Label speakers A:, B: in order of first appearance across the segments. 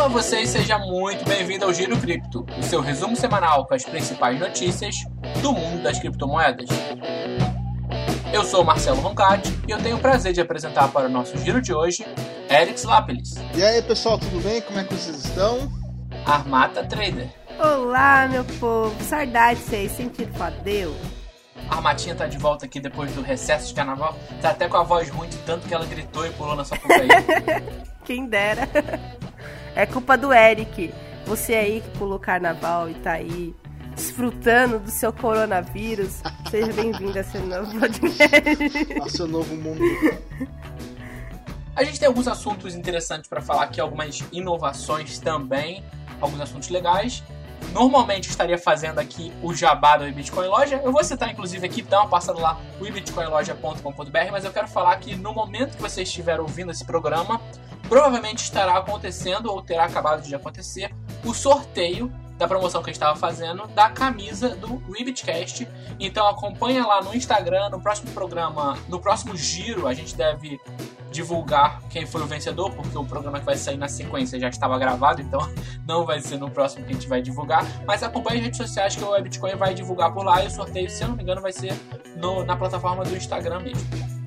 A: Olá vocês, seja muito bem-vindo ao Giro Cripto, o seu resumo semanal com as principais notícias do mundo das criptomoedas. Eu sou Marcelo Roncati e eu tenho o prazer de apresentar para o nosso giro de hoje Eric Lapelis.
B: E aí pessoal, tudo bem? Como é que vocês estão?
A: Armata Trader.
C: Olá, meu povo, saudade de vocês, sentido fadeu.
A: A Armatinha tá de volta aqui depois do recesso de carnaval. Tá até com a voz ruim de tanto que ela gritou e pulou na sua aí.
C: Quem dera. É culpa do Eric. Você aí que pulou carnaval e tá aí desfrutando do seu coronavírus. Seja bem-vindo a esse novo podcast.
B: A seu novo mundo.
A: A gente tem alguns assuntos interessantes para falar aqui, algumas inovações também, alguns assuntos legais. Normalmente estaria fazendo aqui o jabá do Bitcoin Loja. Eu vou citar inclusive aqui, dá uma passada lá, o ibitcoinloja.com.br, mas eu quero falar que no momento que você estiver ouvindo esse programa, provavelmente estará acontecendo ou terá acabado de acontecer o sorteio da promoção que a gente estava fazendo da camisa do Ribbitcast. Então acompanha lá no Instagram, no próximo programa, no próximo giro, a gente deve divulgar quem foi o vencedor, porque o programa que vai sair na sequência já estava gravado, então não vai ser no próximo que a gente vai divulgar. Mas acompanhe as redes sociais que o Bitcoin vai divulgar por lá e o sorteio, se eu não me engano, vai ser no, na plataforma do Instagram mesmo.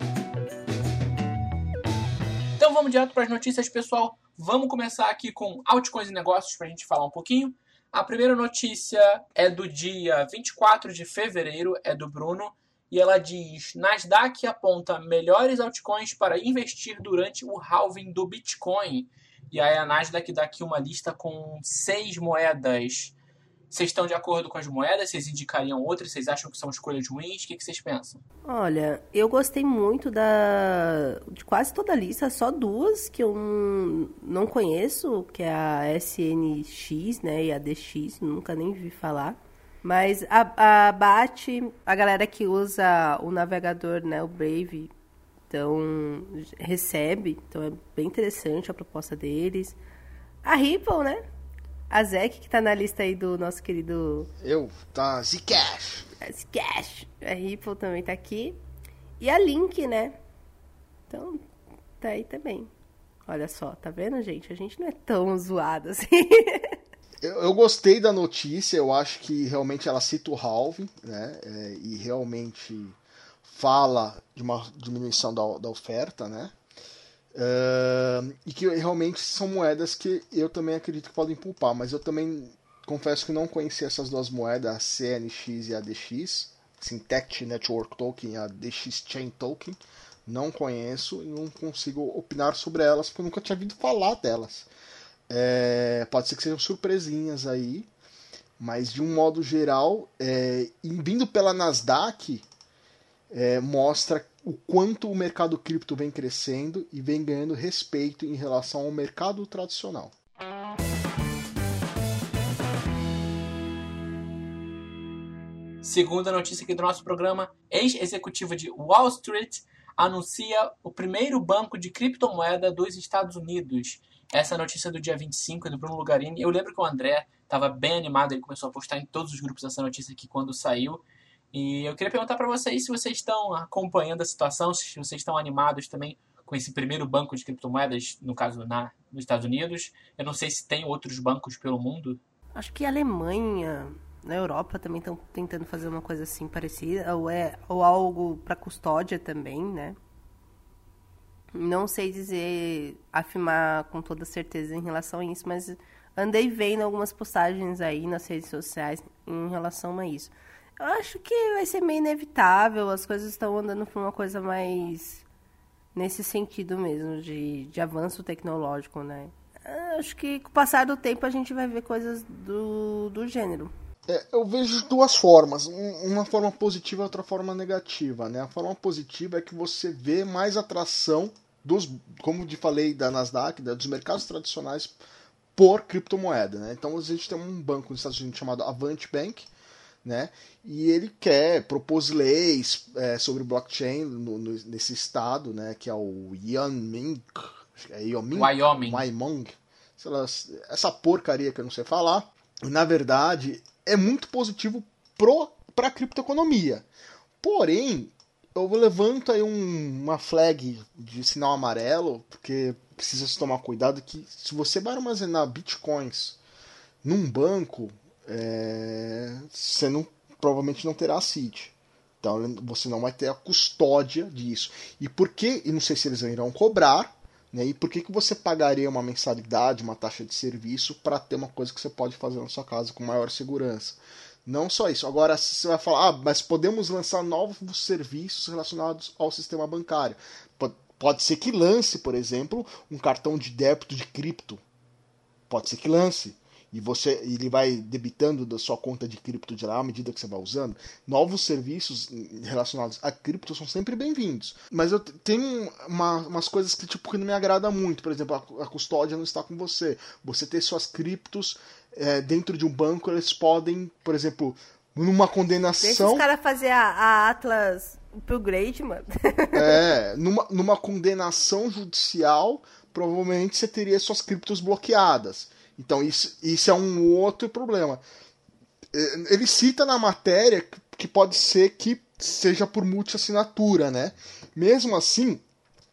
A: Então vamos direto para as notícias, pessoal. Vamos começar aqui com altcoins e negócios para a gente falar um pouquinho. A primeira notícia é do dia 24 de fevereiro, é do Bruno, e ela diz: Nasdaq aponta melhores altcoins para investir durante o halving do Bitcoin. E aí a Nasdaq dá aqui uma lista com seis moedas vocês estão de acordo com as moedas? Vocês indicariam outras? Vocês acham que são escolhas ruins? O que, vocês pensam?
C: Olha, eu gostei muito da de quase toda a lista, só duas que eu não conheço, que é a SNX, né, e a DX, nunca nem vi falar. Mas a, a BAT, a galera que usa o navegador, né, o Brave, então recebe, então é bem interessante a proposta deles. A Ripple, né? A Zek, que tá na lista aí do nosso querido.
B: Eu, tá. Zcash.
C: Zcash. A Ripple também tá aqui. E a Link, né? Então, tá aí também. Olha só, tá vendo, gente? A gente não é tão zoado assim.
B: eu, eu, gostei da notícia, eu acho que realmente ela cita o halving, né? É, e realmente fala de uma diminuição da, da oferta, né? Uh, e que realmente são moedas que eu também acredito que podem poupar, mas eu também confesso que não conheci essas duas moedas, a CNX e a DX, Syntect Network Token e a DX Chain Token. Não conheço e não consigo opinar sobre elas porque eu nunca tinha ouvido falar delas. É, pode ser que sejam surpresinhas aí, mas de um modo geral, é, vindo pela Nasdaq, é, mostra o quanto o mercado cripto vem crescendo e vem ganhando respeito em relação ao mercado tradicional.
A: Segunda notícia aqui do nosso programa: ex-executivo de Wall Street anuncia o primeiro banco de criptomoeda dos Estados Unidos. Essa é notícia do dia 25 é do Bruno Lugarini. Eu lembro que o André estava bem animado, ele começou a postar em todos os grupos essa notícia aqui quando saiu. E eu queria perguntar para vocês se vocês estão acompanhando a situação, se vocês estão animados também com esse primeiro banco de criptomoedas, no caso na, nos Estados Unidos. Eu não sei se tem outros bancos pelo mundo.
C: Acho que a Alemanha, na Europa também estão tentando fazer uma coisa assim parecida, ou, é, ou algo para custódia também, né? Não sei dizer, afirmar com toda certeza em relação a isso, mas andei vendo algumas postagens aí nas redes sociais em relação a isso. Eu acho que vai ser meio inevitável, as coisas estão andando por uma coisa mais nesse sentido mesmo, de, de avanço tecnológico, né? Eu acho que com o passar do tempo a gente vai ver coisas do, do gênero.
B: É, eu vejo duas formas, uma forma positiva e outra forma negativa, né? A forma positiva é que você vê mais atração dos, como te falei da Nasdaq, dos mercados tradicionais por criptomoeda, né? Então a gente tem um banco nos Estados Unidos chamado Avant Bank, né? E ele quer propor leis é, sobre blockchain no, no, nesse estado, né? Que é o Wyoming, é Wyoming,
A: Wyoming,
B: Wyoming essa porcaria que eu não sei falar. Na verdade, é muito positivo para a criptoeconomia. Porém, eu levanto aí um, uma flag de sinal amarelo, porque precisa se tomar cuidado que se você vai armazenar bitcoins num banco, é, você não, provavelmente não terá a CID. Então você não vai ter a custódia disso. E por que, e não sei se eles irão cobrar, né? E por que, que você pagaria uma mensalidade, uma taxa de serviço para ter uma coisa que você pode fazer na sua casa com maior segurança? Não só isso. Agora você vai falar, ah, mas podemos lançar novos serviços relacionados ao sistema bancário. Pode ser que lance, por exemplo, um cartão de débito de cripto. Pode ser que lance e você ele vai debitando da sua conta de cripto de lá à medida que você vai usando. Novos serviços relacionados a cripto são sempre bem-vindos. Mas eu tenho uma, umas coisas que tipo que não me agrada muito. Por exemplo, a, a custódia não está com você. Você ter suas criptos é, dentro de um banco, eles podem, por exemplo, numa condenação. Deixa os
C: caras fazer a, a Atlas upgrade, mano.
B: é, numa, numa condenação judicial, provavelmente você teria suas criptos bloqueadas. Então isso, isso é um outro problema. É, ele cita na matéria que pode ser que seja por multi-assinatura, né? Mesmo assim,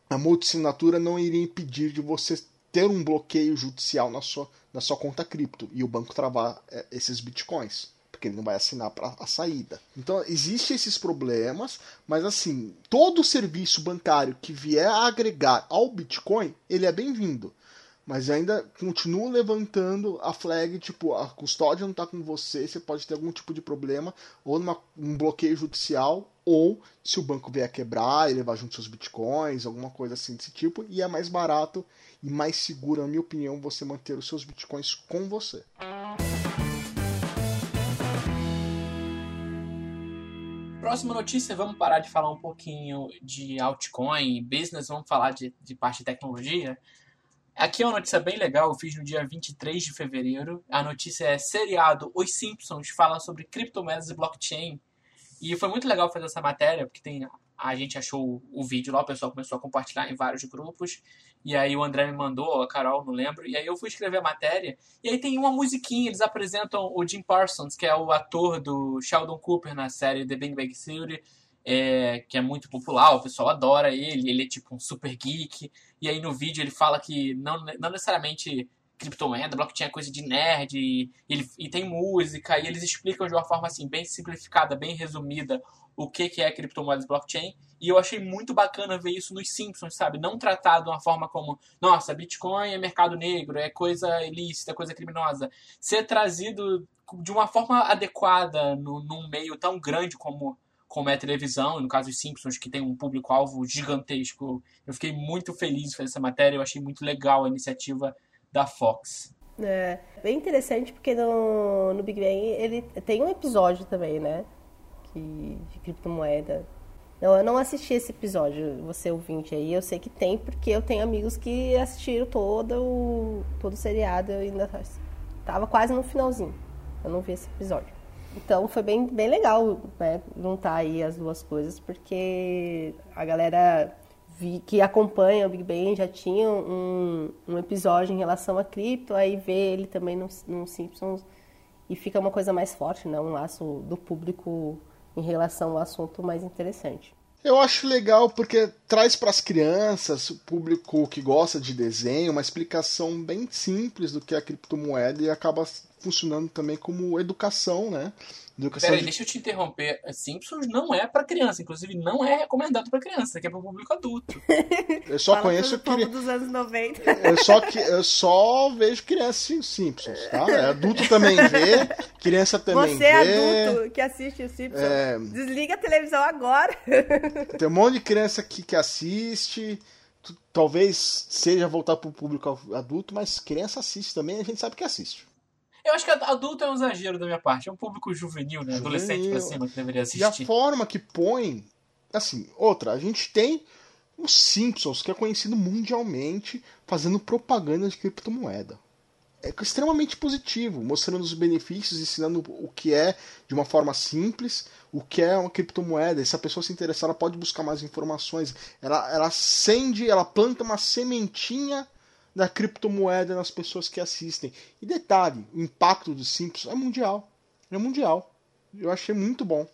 B: a multi-assinatura não iria impedir de você ter um bloqueio judicial na sua, na sua conta cripto e o banco travar é, esses bitcoins, porque ele não vai assinar para a saída. Então, existem esses problemas, mas assim, todo serviço bancário que vier a agregar ao Bitcoin, ele é bem-vindo mas ainda continua levantando a flag, tipo, a custódia não está com você, você pode ter algum tipo de problema, ou numa, um bloqueio judicial, ou se o banco vier quebrar e levar junto seus bitcoins, alguma coisa assim desse tipo, e é mais barato e mais seguro, na minha opinião, você manter os seus bitcoins com você.
A: Próxima notícia, vamos parar de falar um pouquinho de altcoin, business, vamos falar de, de parte de tecnologia. Aqui é uma notícia bem legal, eu fiz no dia 23 de fevereiro. A notícia é seriado Os Simpsons fala sobre criptomoedas e blockchain. E foi muito legal fazer essa matéria, porque tem a gente achou o vídeo lá, o pessoal começou a compartilhar em vários grupos. E aí o André me mandou, a Carol, não lembro. E aí eu fui escrever a matéria. E aí tem uma musiquinha, eles apresentam o Jim Parsons, que é o ator do Sheldon Cooper na série The Big Bang Theory é, que é muito popular, o pessoal adora ele, ele é tipo um super geek. E aí no vídeo ele fala que não, não necessariamente criptomoeda, blockchain é coisa de nerd, e, ele, e tem música, e eles explicam de uma forma assim, bem simplificada, bem resumida, o que, que é criptomoedas blockchain. E eu achei muito bacana ver isso nos Simpsons, sabe? Não tratado de uma forma como, nossa, Bitcoin é mercado negro, é coisa ilícita, coisa criminosa. Ser trazido de uma forma adequada no, num meio tão grande como como é a televisão, no caso os Simpsons, que tem um público-alvo gigantesco. Eu fiquei muito feliz fazer essa matéria, eu achei muito legal a iniciativa da Fox.
C: É, bem interessante porque no, no Big Bang ele tem um episódio também, né? Que, de criptomoeda. Não, eu não assisti esse episódio, você ouvinte aí, eu sei que tem, porque eu tenho amigos que assistiram todo o, todo o seriado, eu ainda tava quase no finalzinho. Eu não vi esse episódio. Então foi bem, bem legal né, juntar aí as duas coisas, porque a galera vi, que acompanha o Big Bang já tinha um, um episódio em relação a cripto, aí vê ele também no, no Simpsons e fica uma coisa mais forte, né? um laço do público em relação ao assunto mais interessante.
B: Eu acho legal porque traz para as crianças, o público que gosta de desenho, uma explicação bem simples do que é a criptomoeda e acaba funcionando também como educação, né?
A: Educação Peraí, de... deixa eu te interromper. Simpsons não é para criança, inclusive não é recomendado para criança, aqui é para público adulto.
B: Eu só Fala conheço
C: cri... dos anos 90.
B: Eu só que eu só vejo criança Simpsons, tá? É, adulto também vê, criança também
C: Você é vê. Você é adulto que assiste o Simpsons. É... Desliga a televisão agora.
B: Tem um monte de criança que, que assiste talvez seja voltar para o público adulto, mas criança assiste também, a gente sabe que assiste.
A: Eu acho que adulto é um exagero da minha parte. É um público juvenil, né? Juvenil. Adolescente pra cima que deveria assistir.
B: E a forma que põe. Assim, outra, a gente tem os Simpsons, que é conhecido mundialmente, fazendo propaganda de criptomoeda. É extremamente positivo, mostrando os benefícios, ensinando o que é de uma forma simples, o que é uma criptomoeda. E se a pessoa se interessar, ela pode buscar mais informações. Ela, ela acende, ela planta uma sementinha da criptomoeda nas pessoas que assistem. E detalhe, o impacto dos Simpsons é mundial. É mundial. Eu achei muito bom.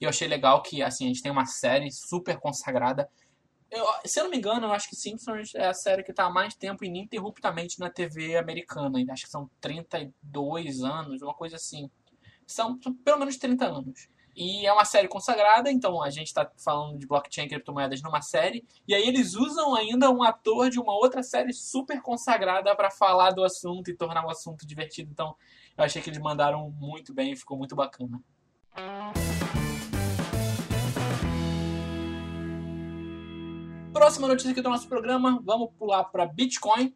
A: Eu achei legal que assim, a gente tem uma série super consagrada. Eu, se eu não me engano, eu acho que Simpsons é a série que está há mais tempo ininterruptamente na TV americana. Acho que são 32 anos, uma coisa assim. São pelo menos 30 anos. E é uma série consagrada, então a gente está falando de blockchain e criptomoedas numa série. E aí eles usam ainda um ator de uma outra série super consagrada para falar do assunto e tornar o assunto divertido. Então eu achei que eles mandaram muito bem, ficou muito bacana. Próxima notícia aqui do nosso programa, vamos pular para Bitcoin.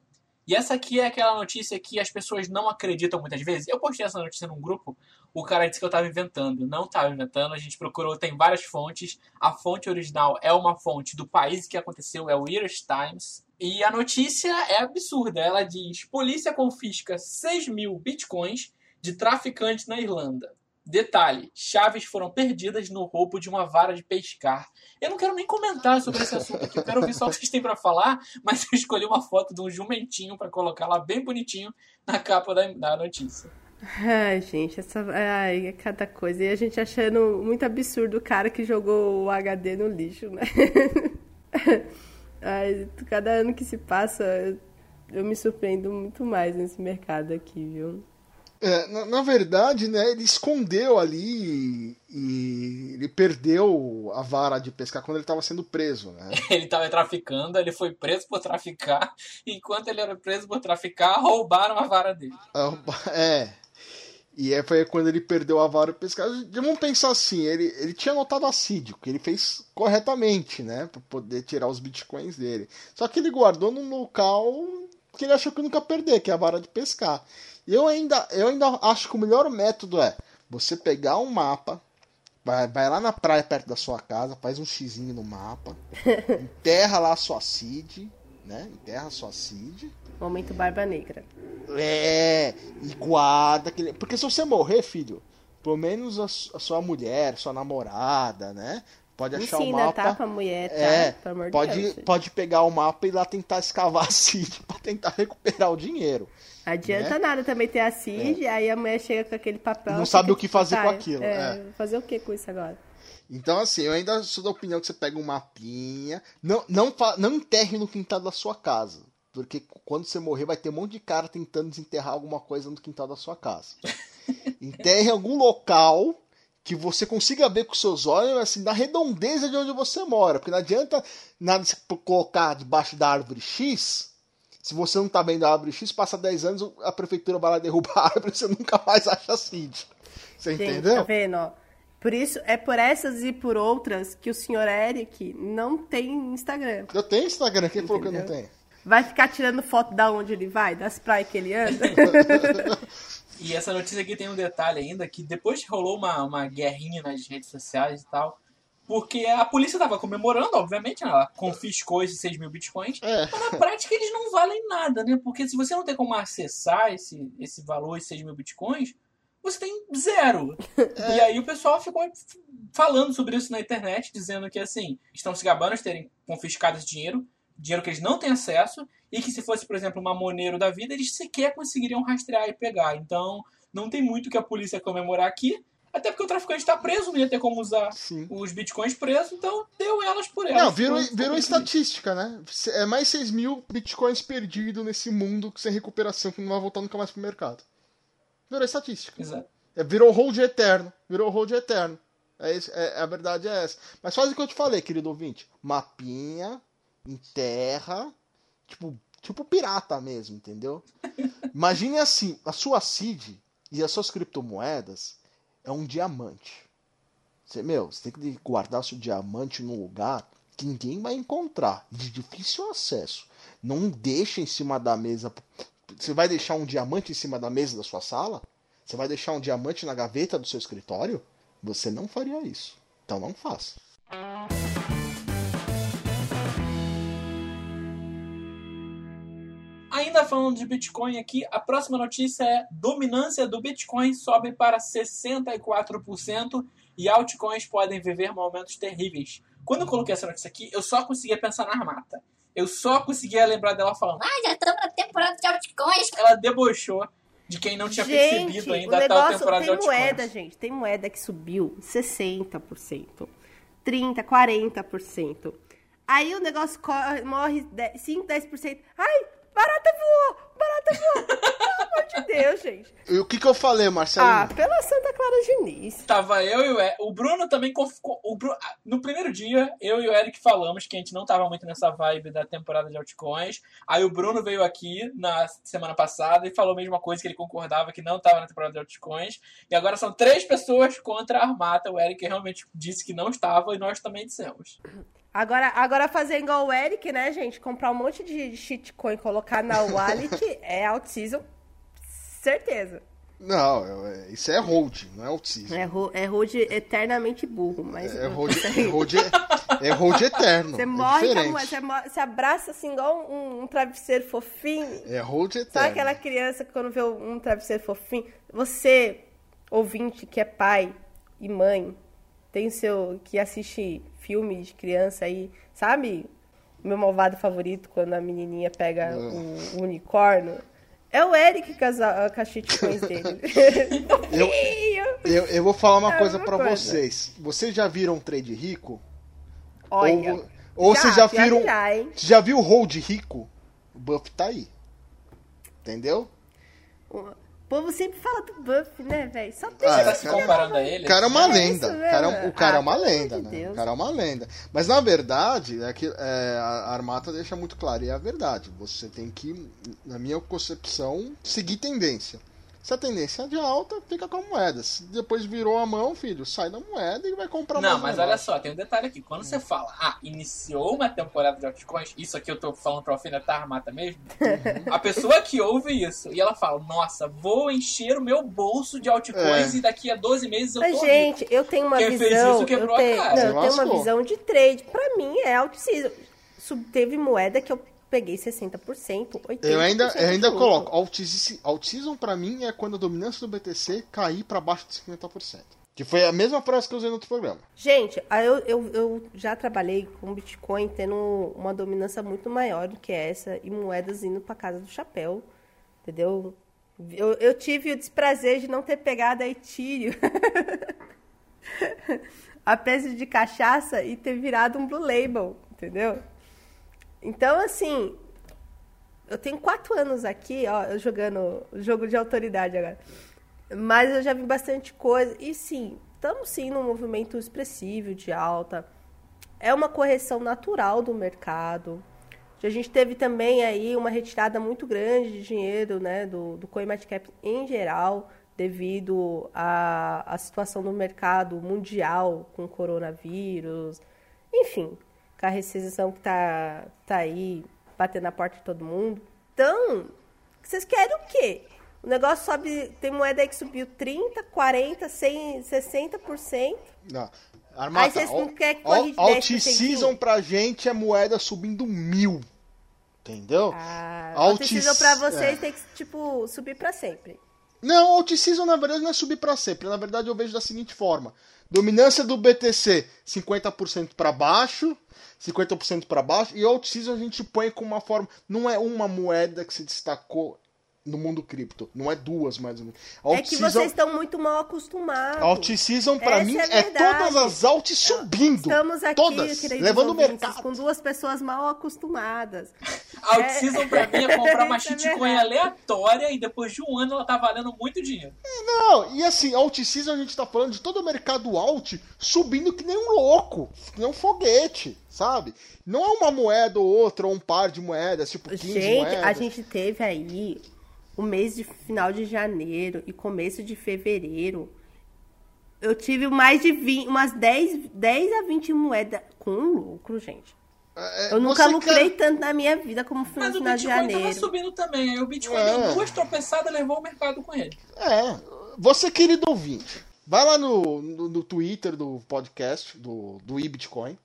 A: E essa aqui é aquela notícia que as pessoas não acreditam muitas vezes. Eu postei essa notícia num grupo, o cara disse que eu estava inventando. Não estava inventando, a gente procurou, tem várias fontes. A fonte original é uma fonte do país que aconteceu, é o Irish Times. E a notícia é absurda. Ela diz: polícia confisca 6 mil bitcoins de traficantes na Irlanda. Detalhe: chaves foram perdidas no roubo de uma vara de pescar. Eu não quero nem comentar sobre esse assunto aqui, eu quero ouvir só o que vocês têm para falar, mas eu escolhi uma foto de um jumentinho para colocar lá bem bonitinho na capa da, da notícia.
C: Ai, gente, essa. Ai, é cada coisa. E a gente achando muito absurdo o cara que jogou o HD no lixo, né? Ai, cada ano que se passa, eu me surpreendo muito mais nesse mercado aqui, viu?
B: É, na, na, verdade, né, ele escondeu ali e ele perdeu a vara de pescar quando ele estava sendo preso, né?
A: ele estava traficando, ele foi preso por traficar, enquanto ele era preso por traficar, roubaram a vara dele.
B: É. E é, foi quando ele perdeu a vara de pescar. Vamos pensar assim, ele, ele tinha anotado assídio, que ele fez corretamente, né, para poder tirar os bitcoins dele. Só que ele guardou num local que ele achou que nunca perder, que é a vara de pescar. Eu ainda, eu ainda acho que o melhor método é você pegar um mapa, vai, vai lá na praia perto da sua casa, faz um xizinho no mapa, enterra lá a sua seed, né? Enterra sua seed.
C: Momento Barba Negra.
B: É, e guarda aquele. Porque se você morrer, filho, pelo menos a, a sua mulher, sua namorada, né? Pode achar
C: Ensina,
B: o mapa.
C: tá, pra mulher, tá?
B: É,
C: Pelo
B: pode,
C: Deus,
B: pode pegar o mapa e ir lá tentar escavar a seed pra tentar recuperar o dinheiro.
C: Adianta
B: né?
C: nada também ter a CID, é. aí a mulher chega com aquele papel.
B: Não sabe o que fazer com aquilo.
C: É, é. Fazer o que com isso agora?
B: Então, assim, eu ainda sou da opinião que você pega um mapinha. Não, não, não enterre no quintal da sua casa. Porque quando você morrer, vai ter um monte de cara tentando desenterrar alguma coisa no quintal da sua casa. Enterre em algum local que você consiga ver com seus olhos, assim, na redondeza de onde você mora. Porque não adianta nada se colocar debaixo da árvore X se você não tá vendo a árvore X, passa 10 anos, a prefeitura vai lá derrubar a árvore e você nunca mais acha CID. Você
C: Gente,
B: entendeu?
C: Tá vendo, ó? Por isso, é por essas e por outras que o senhor Eric não tem Instagram.
B: Eu tenho Instagram, quem falou que eu não tenho?
C: Vai ficar tirando foto da onde ele vai, das praias que ele anda.
A: e essa notícia aqui tem um detalhe ainda, que depois que rolou uma, uma guerrinha nas redes sociais e tal, porque a polícia estava comemorando, obviamente, ela confiscou esses 6 mil bitcoins.
B: É.
A: Mas na prática eles não valem nada, né? Porque se você não tem como acessar esse, esse valor, esses 6 mil bitcoins, você tem zero. É. E aí o pessoal ficou falando sobre isso na internet, dizendo que assim, estão se gabando de terem confiscado esse dinheiro, dinheiro que eles não têm acesso, e que se fosse, por exemplo, uma Monero da vida, eles sequer conseguiriam rastrear e pegar. Então, não tem muito que a polícia comemorar aqui. Até porque o traficante está preso, não ia ter como usar Sim. os bitcoins presos, então deu elas por elas.
B: Não, virou, virou estatística, né? É mais 6 mil bitcoins perdidos nesse mundo sem recuperação que não vai voltar nunca mais pro mercado. Virou estatística.
A: Exato.
B: É, virou hold eterno. Virou hold eterno. É, isso, é, a verdade é essa. Mas faz o que eu te falei, querido ouvinte. Mapinha, enterra, tipo, tipo pirata mesmo, entendeu? Imagine assim, a sua seed e as suas criptomoedas é um diamante. Você, meu, você tem que guardar seu diamante num lugar que ninguém vai encontrar, de difícil acesso. Não deixa em cima da mesa. Você vai deixar um diamante em cima da mesa da sua sala? Você vai deixar um diamante na gaveta do seu escritório? Você não faria isso. Então não faça.
A: Ainda falando de Bitcoin aqui, a próxima notícia é dominância do Bitcoin sobe para 64% e altcoins podem viver momentos terríveis. Quando eu coloquei essa notícia aqui, eu só conseguia pensar na Armata. Eu só conseguia lembrar dela falando:
D: Ah, já estamos na temporada de altcoins.
A: Ela debochou de quem não tinha
C: gente,
A: percebido ainda a tal temporada
C: tem
A: de altcoins.
C: moeda, gente. Tem moeda que subiu 60%, 30%, 40%. Aí o negócio corre, morre 10 5, 10%. Ai, barata voou! Barata voou! Pelo amor de Deus, gente.
B: E o que que eu falei, Marcelinho?
C: Ah, pela Santa Clara Diniz.
A: Tava eu e o Eric. O Bruno também ficou. O Bru... ah, No primeiro dia, eu e o Eric falamos que a gente não tava muito nessa vibe da temporada de altcoins. Aí o Bruno veio aqui na semana passada e falou a mesma coisa, que ele concordava que não tava na temporada de altcoins. E agora são três pessoas contra a Armata. O Eric realmente disse que não estava e nós também dissemos.
C: Agora, agora fazer igual o Eric, né, gente? Comprar um monte de shitcoin e colocar na wallet é out-season. Certeza.
B: Não, é- isso é hold, não é autismo.
C: É, ro- é hold eternamente burro, mas.
B: É hold, é hold, é hold eterno.
C: Você
B: é
C: morre moeda, você, você abraça assim, igual um, um travesseiro fofinho.
B: É hold eterno.
C: Sabe aquela criança que quando vê um travesseiro fofinho? Você, ouvinte, que é pai e mãe, tem seu. que assiste filme de criança aí, sabe? O meu malvado favorito, quando a menininha pega o, o unicórnio. É o Eric com as shitcoins dele. Fofinho!
B: Eu, eu vou falar uma
C: É
B: coisa
C: coisa.
B: vocês. Vocês já viram um trade rico?
C: Olha.
B: Ou, ou vocês já
C: pior que
B: viram.
C: Já,
B: já viu o hold rico? O buff tá aí. Entendeu?
C: O povo sempre fala do Buff, né, velho? Só tem
B: Ah,
A: Você
B: é,
A: tá se
B: cara.
A: comparando a ele?
B: O cara é uma
C: É
B: lenda.
C: isso
B: O cara, é o cara é
C: Ah,
B: uma
C: pelo
B: lenda, né?
C: Deus.
B: O cara é uma lenda. Mas na verdade, é que, é, a Armata deixa muito claro, e é a verdade. Você tem que, na minha concepção, seguir tendência. Se a tendência é de alta, fica com a moeda. Se depois virou a mão, filho, sai da moeda e vai comprar
A: Não,
B: mais
A: mas olha só, tem um detalhe aqui. Quando você fala, ah, iniciou uma temporada de altcoins, isso aqui eu tô falando pra alfinetar a Armata mesmo,
B: Uhum.
A: a pessoa que ouve isso e ela fala, nossa, vou encher o meu bolso de altcoins
B: É.
A: e daqui a 12 meses eu
C: Mas,
A: tô
C: gente, eu tenho uma
A: Quem fez
C: visão.
A: isso quebrou
C: eu
A: a
C: tenho,
A: cara.
C: não, eu tenho uma visão de trade. Pra mim é out-season. Sub- Teve moeda que eu peguei 60%, 80%.
B: Eu ainda, eu ainda coloco, alt-season pra mim é quando a dominância do BTC cair pra baixo de 50%. Que foi a mesma frase que eu usei no outro programa.
C: Gente, eu, eu, eu já trabalhei com Bitcoin tendo uma dominância muito maior do que essa e moedas indo pra casa do chapéu, entendeu? Eu, eu tive o desprazer de não ter pegado a Etírio a preço de cachaça e ter virado um Blue Label, entendeu? Então, assim, eu tenho quatro anos aqui, ó, jogando jogo de autoridade agora. Mas eu já vi bastante coisa. E sim, estamos sim num movimento expressivo de alta. É uma correção natural do mercado. A gente teve também aí uma retirada muito grande de dinheiro né, do, do CoinMarketCap em geral, devido à, à situação do mercado mundial com o coronavírus. Enfim, com a recessão que tá, tá aí batendo na porta de todo mundo. Então, vocês querem o quê? O negócio sobe, tem moeda aí que subiu 30, 40, 100, 60%.
B: Não. Armata,
C: Aí vocês não querem corrigir 10%?
B: Alt-season pra gente é moeda subindo mil. Entendeu?
C: Ah,
B: Alt-
C: Alt-season pra vocês
B: é.
C: tem que, tipo, subir pra sempre.
B: Não, alt-season na verdade não é subir pra sempre. Na verdade eu vejo da seguinte forma: dominância do BTC 50% pra baixo, 50% pra baixo, e alt-season a gente põe com uma forma. Não é uma moeda que se destacou no mundo cripto, não é duas mais ou menos.
C: É que vocês estão muito mal acostumados.
B: Alt-season pra
C: Essa
B: mim
C: é
B: é, todas as altas subindo.
C: Estamos aqui,
B: todas, levando o
C: ouvintes,
B: mercado.
C: com duas pessoas mal acostumadas.
A: Out-season pra mim é comprar uma
C: é
A: shitcoin
C: verdade.
A: aleatória e depois de um ano ela tá valendo muito dinheiro.
B: Não, e assim, alt-season a gente tá falando de todo o mercado alt subindo que nem um louco, que nem um foguete, sabe? Não é uma moeda ou outra, ou um par de moedas, tipo 15
C: Gente,
B: moedas.
C: a gente teve aí o mês de final de janeiro e começo de fevereiro. Eu tive mais de 20, umas 10, 10 a 20 moedas com lucro, gente.
B: É,
C: Eu nunca
B: você
C: lucrei
B: quer-
C: tanto na minha vida como no
A: Mas o
C: final de
A: Bitcoin tava
C: janeiro.
A: subindo também. Aí o Bitcoin
B: É.
A: deu duas tropeçadas e levou o mercado com ele.
B: É, você querido ouvinte, vai lá no, no, no Twitter do podcast, do, do eBitcoin,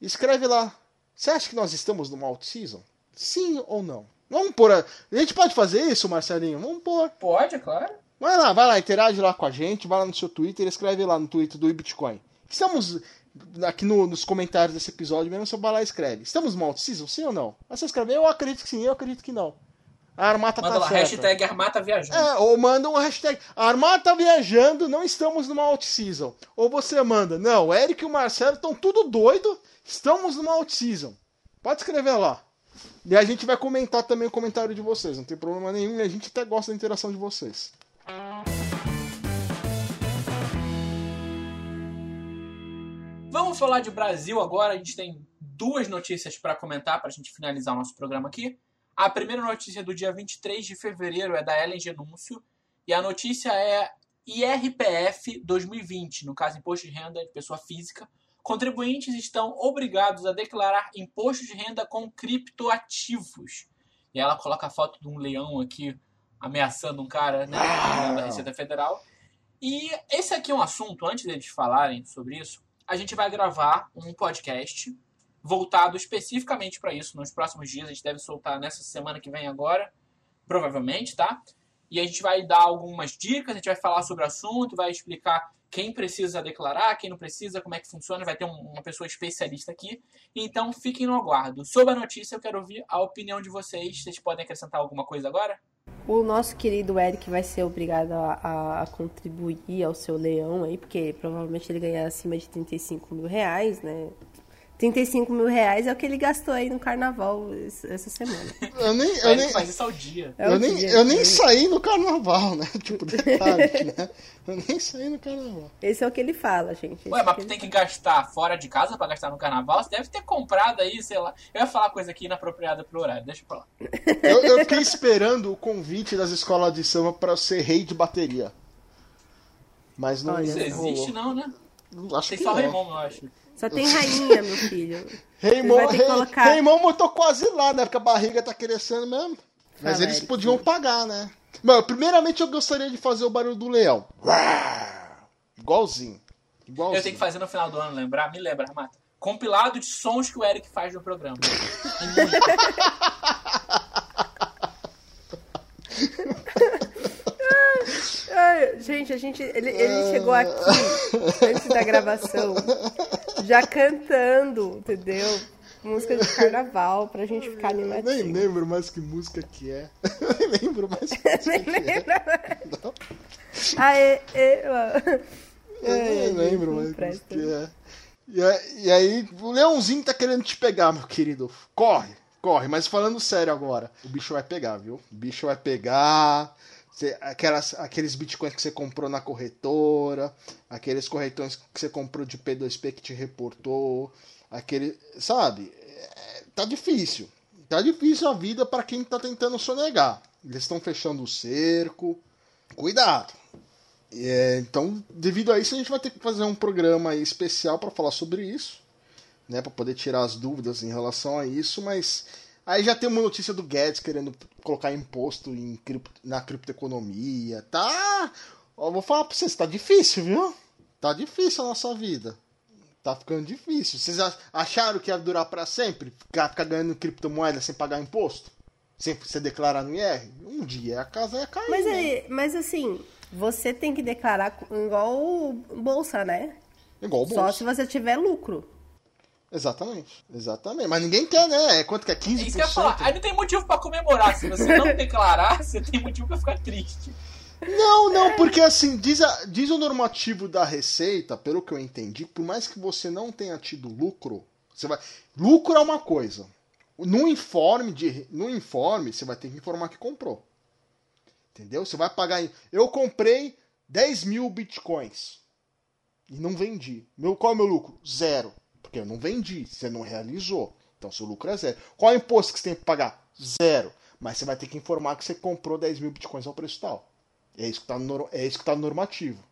B: escreve lá, você acha que nós estamos numa alt-season? Sim ou não? Vamos pôr, a... a gente pode fazer isso, Marcelinho? Vamos pôr.
A: Pode, é claro.
B: Vai lá, vai lá, interage lá com a gente, vai lá no seu Twitter, escreve lá no Twitter do Bitcoin. Estamos aqui no- nos comentários desse episódio mesmo, você vai lá e escreve. Estamos no alt-season, sim ou não? Aí você escreve, eu acredito que sim, eu acredito que não. A Armata
A: Manda
B: tá
A: lá,
B: certa.
A: hashtag Armata Viajando.
B: É, ou manda um hashtag Armata viajando, não estamos numa out-season. Ou você manda, não, o Eric e o Marcelo estão tudo doido, estamos numa out-season. Pode escrever lá. E a gente vai comentar também o comentário de vocês, não tem problema nenhum, e a gente até gosta da interação de vocês.
A: Vamos falar de Brasil agora. A gente tem duas notícias para comentar para a gente finalizar o nosso programa aqui. A primeira notícia do dia 23 de fevereiro é da Ellen Genúncio. E a notícia é IRPF 2020, no caso Imposto de Renda de Pessoa Física. Contribuintes estão obrigados a declarar imposto de renda com criptoativos. E ela coloca a foto de um leão aqui ameaçando um cara né, da Receita Federal. E esse aqui é um assunto, antes deles falarem sobre isso, a gente vai gravar um podcast voltado especificamente para isso nos próximos dias. A gente deve soltar nessa semana que vem agora, provavelmente, tá? E a gente vai dar algumas dicas, a gente vai falar sobre o assunto, vai explicar quem precisa declarar, quem não precisa, como é que funciona, vai ter um- uma pessoa especialista aqui. Então fiquem no aguardo. Sobre a notícia, eu quero ouvir a opinião de vocês. Vocês podem acrescentar alguma coisa agora?
C: O nosso querido Eric vai ser obrigado a, a- contribuir ao seu leão aí, porque provavelmente ele ganha acima de 35 mil reais, né? 35 mil reais é o que ele gastou aí no carnaval esse- essa semana.
B: Eu nem,
A: O
B: eu nem,
A: faz isso ao dia.
C: É o
B: eu nem,
C: dia,
B: eu nem saí no carnaval, né? Tipo, detalhe, né? Eu nem saí no carnaval.
C: Esse é o que ele fala, gente. Esse
A: Ué,
C: é o
A: mas
C: que
A: tu tem que gastar fora de casa pra gastar no carnaval? Você deve ter comprado aí, sei lá. Eu ia falar coisa aqui inapropriada pro horário, deixa pra lá.
B: Eu, eu fiquei esperando o convite das escolas de samba pra ser rei de bateria. Mas não, não
A: existe,
B: rolou.
A: não, né?
B: Acho
A: Tem
B: que
A: só
B: não.
A: Raymond, eu acho.
C: Só tem rainha, meu filho.
B: Raymond,
C: Vai ter que
B: Rei-
C: colocar-
B: Raymond eu tô quase lá, né? Porque a barriga tá crescendo mesmo. Mas eles podiam pagar, né? Mano, primeiramente eu gostaria de fazer o barulho do leão. Igualzinho. Igualzinho.
A: Eu tenho que fazer no final do ano, lembrar? Me lembra, Armata. Compilado de sons que o Eric faz no programa.
C: Ai, gente, a gente, ele, ele chegou aqui antes da gravação, já cantando, entendeu? Música de carnaval pra gente ficar
B: Eu nem lembro mais que música que é. Nem lembro mais que música
C: Nem
B: que é.
C: lembra. Aê.
B: Eu nem lembro
C: não
B: mais que é. E, e aí, o leãozinho tá querendo te pegar, meu querido. Corre, corre. Mas falando sério agora, o bicho vai pegar, viu? O bicho vai pegar. Você- aquelas, aqueles bitcoins que você comprou na corretora, aqueles corretões que você comprou de P2P que te reportou, aquele. Sabe? É, tá difícil. Tá difícil a vida para quem tá tentando sonegar. Eles estão fechando o cerco. Cuidado. É, então, devido a isso, a gente vai ter que fazer um programa especial para falar sobre isso, né, para poder tirar as dúvidas em relação a isso, mas aí já tem uma notícia do Guedes querendo colocar imposto em cripto, na criptoeconomia, tá? Ó, vou falar para vocês, tá difícil, viu? Tá difícil a nossa vida. Tá ficando difícil. Vocês ach- acharam que ia durar para sempre? Ficar, ficar ganhando criptomoeda sem pagar imposto? Sem você declarar no IR? Um dia a casa ia cair.
C: Mas,
B: né?
C: mas assim, você tem que declarar igual bolsa, né?
B: Igual o
C: Só se você tiver lucro.
B: Exatamente, exatamente. Mas ninguém quer, né? É Quanto que é? 15%?
A: É isso que eu ia falar. Aí não tem motivo pra comemorar. Se você não declarar, você tem motivo pra ficar triste.
B: Não, não, porque assim, diz, a- diz o normativo da Receita, pelo que eu entendi, por mais que você não tenha tido lucro, você vai. Lucro é uma coisa. No informe, de, no informe, você vai ter que informar que comprou. Entendeu? Você vai pagar. Eu comprei 10 mil bitcoins e não vendi. Meu, qual é o meu lucro? Zero. Porque eu não vendi, você não realizou. Então seu lucro é zero. Qual é o imposto que você tem que pagar? Zero. Mas você vai ter que informar que você comprou 10 mil bitcoins ao preço tal. É isso que está no, é tá no normativo.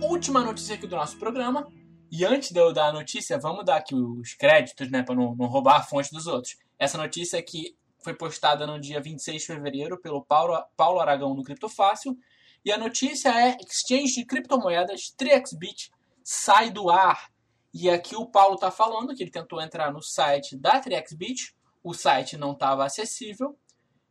A: Última notícia aqui do nosso programa. E antes de eu dar a notícia, vamos dar aqui os créditos, né? Pra não, não roubar a fonte dos outros. Essa notícia aqui foi postada no dia 26 de fevereiro pelo Paulo, Paulo Aragão no Criptofácil. E a notícia é: exchange de criptomoedas 3xBit sai do ar. E aqui o Paulo tá falando que ele tentou entrar no site da 3xBit, o site não estava acessível.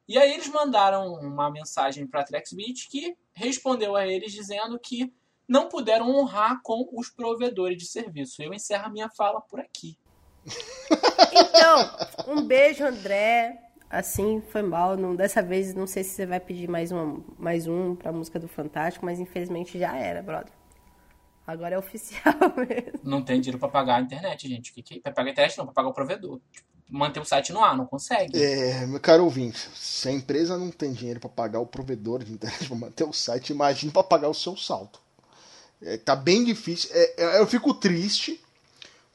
A: E aí eles mandaram uma mensagem para a 3xBit que respondeu a eles dizendo que não puderam honrar com os provedores de serviço. Eu encerro a minha fala por aqui.
C: Então, um beijo, André. Assim, foi mal. Não, dessa vez, não sei se você vai pedir mais, uma, mais um pra música do Fantástico, mas infelizmente já era, brother. Agora é oficial mesmo.
A: Não tem dinheiro pra pagar a internet, gente. Que que... Pra pagar a internet não, pra pagar o provedor. Tipo, manter o site no ar, não consegue.
B: É, meu caro ouvinte, se a empresa não tem dinheiro pra pagar o provedor de internet pra manter o site, imagine pra pagar o seu saldo. É, tá bem difícil. É, é, eu fico triste,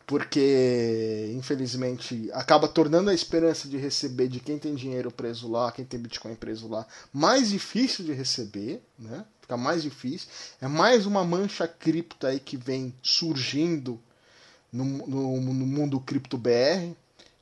B: porque infelizmente acaba tornando a esperança de receber de quem tem dinheiro preso lá, quem tem Bitcoin preso lá, mais difícil de receber, né? Fica mais difícil. É mais uma mancha cripto aí que vem surgindo no, no, no mundo cripto BR.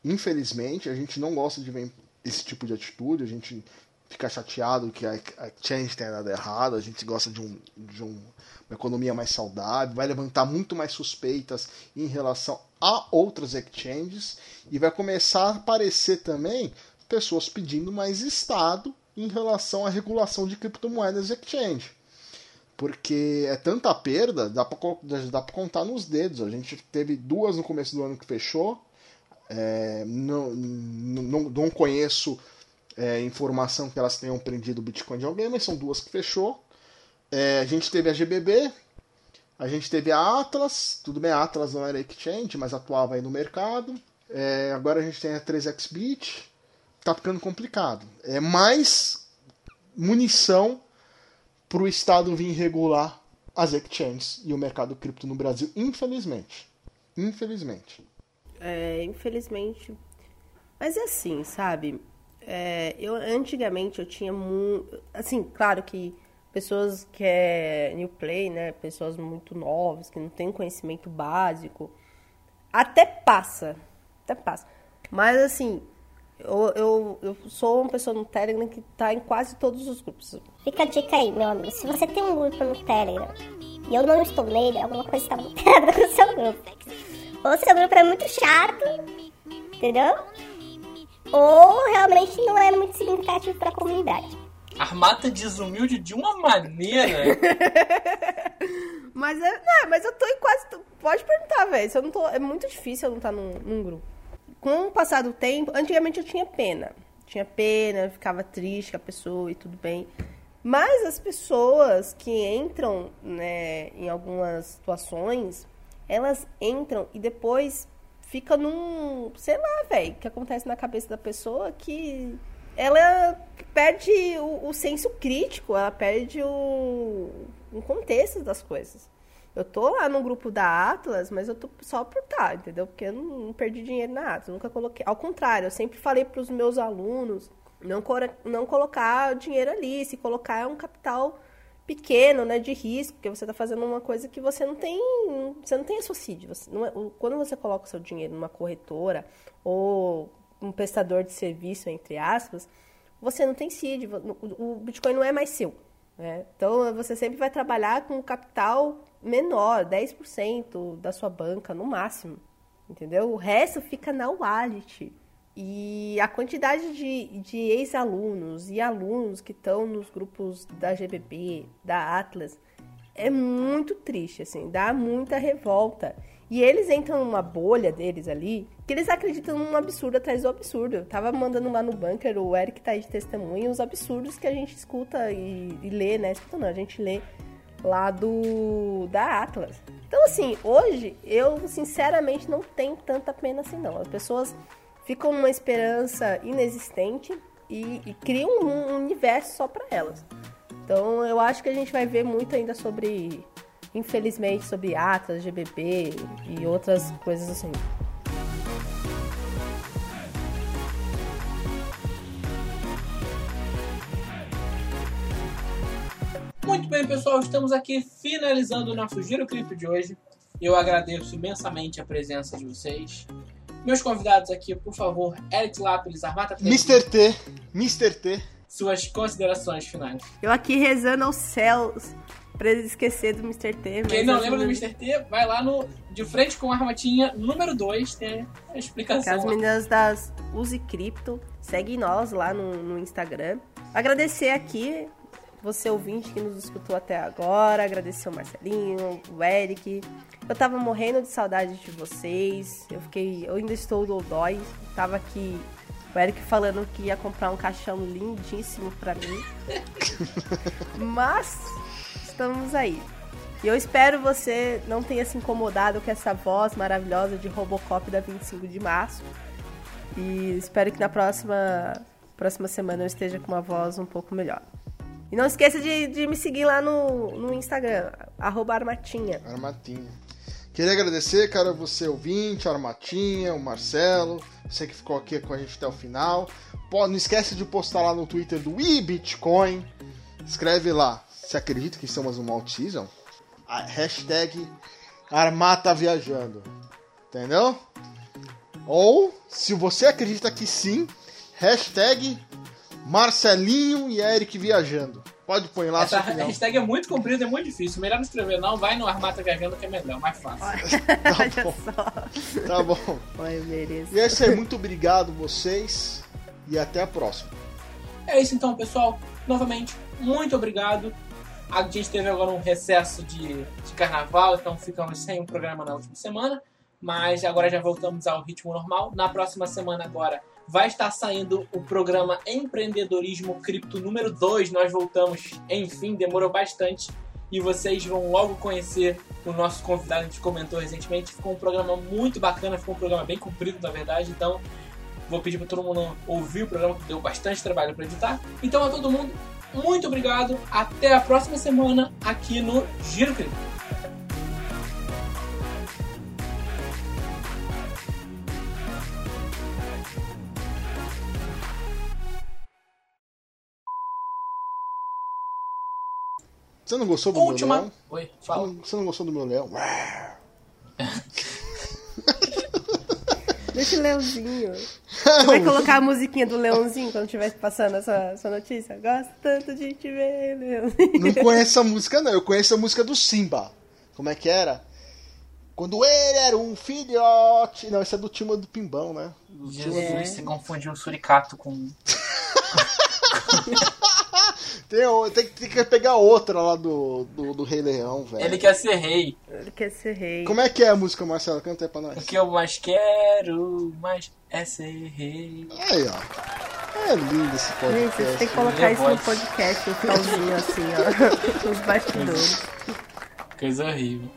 B: Infelizmente, a gente não gosta de ver esse tipo de atitude, a gente fica chateado que a, a Change tenha dado errado, a gente gosta de, um, de um, uma economia mais saudável, vai levantar muito mais suspeitas em relação a outras exchanges e vai começar a aparecer também pessoas pedindo mais Estado em relação à regulação de criptomoedas exchange. Porque é tanta perda, dá para contar nos dedos. A gente teve duas no começo do ano que fechou. É, não, não, não conheço é, informação que elas tenham prendido o Bitcoin de alguém, mas são duas que fechou. É, a gente teve a GBB, a gente teve a Atlas, tudo bem, a Atlas não era exchange, mas atuava aí no mercado. É, agora a gente tem a 3xBit, tá ficando complicado. É mais munição para o Estado vir regular as exchanges e o mercado cripto no Brasil, infelizmente. Infelizmente.
C: É, infelizmente. Mas é assim, sabe? É, eu antigamente eu tinha muito. Assim, claro que pessoas que é new play, né? Pessoas muito novas, que não têm conhecimento básico, até passa. Até passa. Mas assim, eu, eu, eu sou uma pessoa no Telegram que tá em quase todos os grupos.
D: Fica a dica aí, meu amigo. Se você tem um grupo no Telegram e eu não estou nele, alguma coisa está muito errada com o seu grupo. Ou seu grupo é muito chato, entendeu? Ou realmente não é muito significativo para a comunidade.
A: Armata desumilde de uma maneira.
C: mas, é, não, mas eu tô em quase. Pode perguntar, velho. Se eu não tô. É muito difícil eu não estar tá num, num grupo com o passar do tempo, antigamente eu tinha pena. Tinha pena, ficava triste com a pessoa e tudo bem. Mas as pessoas que entram né, em algumas situações, elas entram e depois fica num. sei lá, velho, que acontece na cabeça da pessoa que ela perde o, o senso crítico, ela perde o, o contexto das coisas. Eu tô lá no grupo da Atlas, mas eu tô só por tá, entendeu? Porque eu não, não perdi dinheiro na Atlas, nunca coloquei. Ao contrário, eu sempre falei para os meus alunos não, não colocar dinheiro ali, se colocar é um capital pequeno, né, de risco, porque você está fazendo uma coisa que você não tem, você não tem assocídio. Você, não é, quando você coloca o seu dinheiro numa corretora ou um prestador de serviço, entre aspas, você não tem CID, o Bitcoin não é mais seu. Né? Então, você sempre vai trabalhar com capital menor, 10% da sua banca no máximo, entendeu? O resto fica na wallet. E a quantidade de, de ex-alunos e alunos que estão nos grupos da GBB, da Atlas, é muito triste, assim, dá muita revolta. E eles entram numa bolha deles ali, que eles acreditam num absurdo atrás do absurdo. Eu tava mandando lá no bunker, o Eric tá aí de testemunho, os absurdos que a gente escuta e, e lê, né? Escuta não, a gente lê lá do da Atlas. Então, assim, hoje eu sinceramente não tenho tanta pena assim, não. As pessoas ficam numa esperança inexistente e, e criam um, universo só para elas. Então, eu acho que a gente vai ver muito ainda sobre, infelizmente, sobre Atlas, GBB e outras coisas assim.
A: Muito bem, pessoal, estamos aqui finalizando o nosso Giro Cripto de hoje. Eu agradeço imensamente a presença de vocês. Meus convidados aqui, por favor, Eric Lápis, Armata
B: Mr. T, Mr. T.
A: Suas considerações finais.
C: Eu aqui rezando aos céus pra esquecer do Mr. T.
A: Quem não lembra do Mr. T, vai lá no De Frente com a Armatinha número 2, tem a explicação.
C: As meninas das Use Cripto, segue nós lá no, no Instagram. Agradecer aqui você ouvinte que nos escutou até agora, agradecer o Marcelinho, o Eric. Eu tava morrendo de saudade de vocês. Eu fiquei. Eu ainda estou dodói. Tava aqui. O Eric falando que ia comprar um caixão lindíssimo pra mim. Mas estamos aí. E eu espero você não tenha se incomodado com essa voz maravilhosa de Robocop da 25 de março. E espero que na próxima, próxima semana eu esteja com uma voz um pouco melhor. E não esqueça de, de me seguir lá no, no Instagram, arroba armatinha.
B: Armatinha. Queria agradecer, cara, você ouvinte, a Armatinha, o Marcelo, você que ficou aqui com a gente até o final. Pô, não esquece de postar lá no Twitter do iBitcoin. Escreve lá. Você acredita que estamos no Malteseason? A hashtag Armata Viajando. Entendeu? Ou, se você acredita que sim, hashtag Marcelinho e Eric Viajando. Pode pôr lá
A: Essa hashtag é muito comprida, é muito difícil. Melhor não escrever, não. Vai no Armata Viajando que é melhor, mais fácil.
C: Olha
B: bom.
C: só.
B: Tá bom.
C: Olha, eu mereço.
B: E é isso aí, muito obrigado vocês e até a próxima.
A: É isso então, pessoal. Novamente, muito obrigado. A gente teve agora um recesso de, de carnaval, então ficamos sem um programa na última semana. Mas agora já voltamos ao ritmo normal. Na próxima semana agora vai estar saindo o programa Empreendedorismo Cripto número 2. Nós voltamos, enfim, demorou bastante. E vocês vão logo conhecer o nosso convidado, a gente comentou recentemente. Ficou um programa muito bacana, ficou um programa bem comprido, na verdade. Então, vou pedir para todo mundo ouvir o programa, que deu bastante trabalho para editar. Então, a todo mundo, muito obrigado. Até a próxima semana aqui no Giro Cripto.
B: Você não gostou do
A: Última.
B: meu leão?
A: Oi,
B: Você
A: fala.
B: não- Você não gostou do meu leão?
C: Deixa o Leãozinho. Você vai colocar a musiquinha do Leãozinho quando estiver passando essa, essa notícia? Gosto tanto de te ver, Leãozinho.
B: Não conheço a música, não. Eu conheço a música do Simba. Como é que era? Quando ele era um filhote. Não, esse é do time do Pimbão, né? Do
A: Jesus,
C: É.
A: você confundiu o suricato com.
B: Tem, o- tem, que- tem que pegar outra lá do, do, do Rei Leão, velho.
A: Ele quer ser rei.
C: Ele quer ser rei.
B: Como é que é a música, Marcelo? Canta aí pra nós.
A: O que eu mais quero mais é ser rei.
B: Aí, ó. É lindo esse
C: Gente,
B: podcast.
C: vocês têm que colocar isso no podcast, um finalzinho assim, ó. Nos bastidores.
A: Coisa horrível.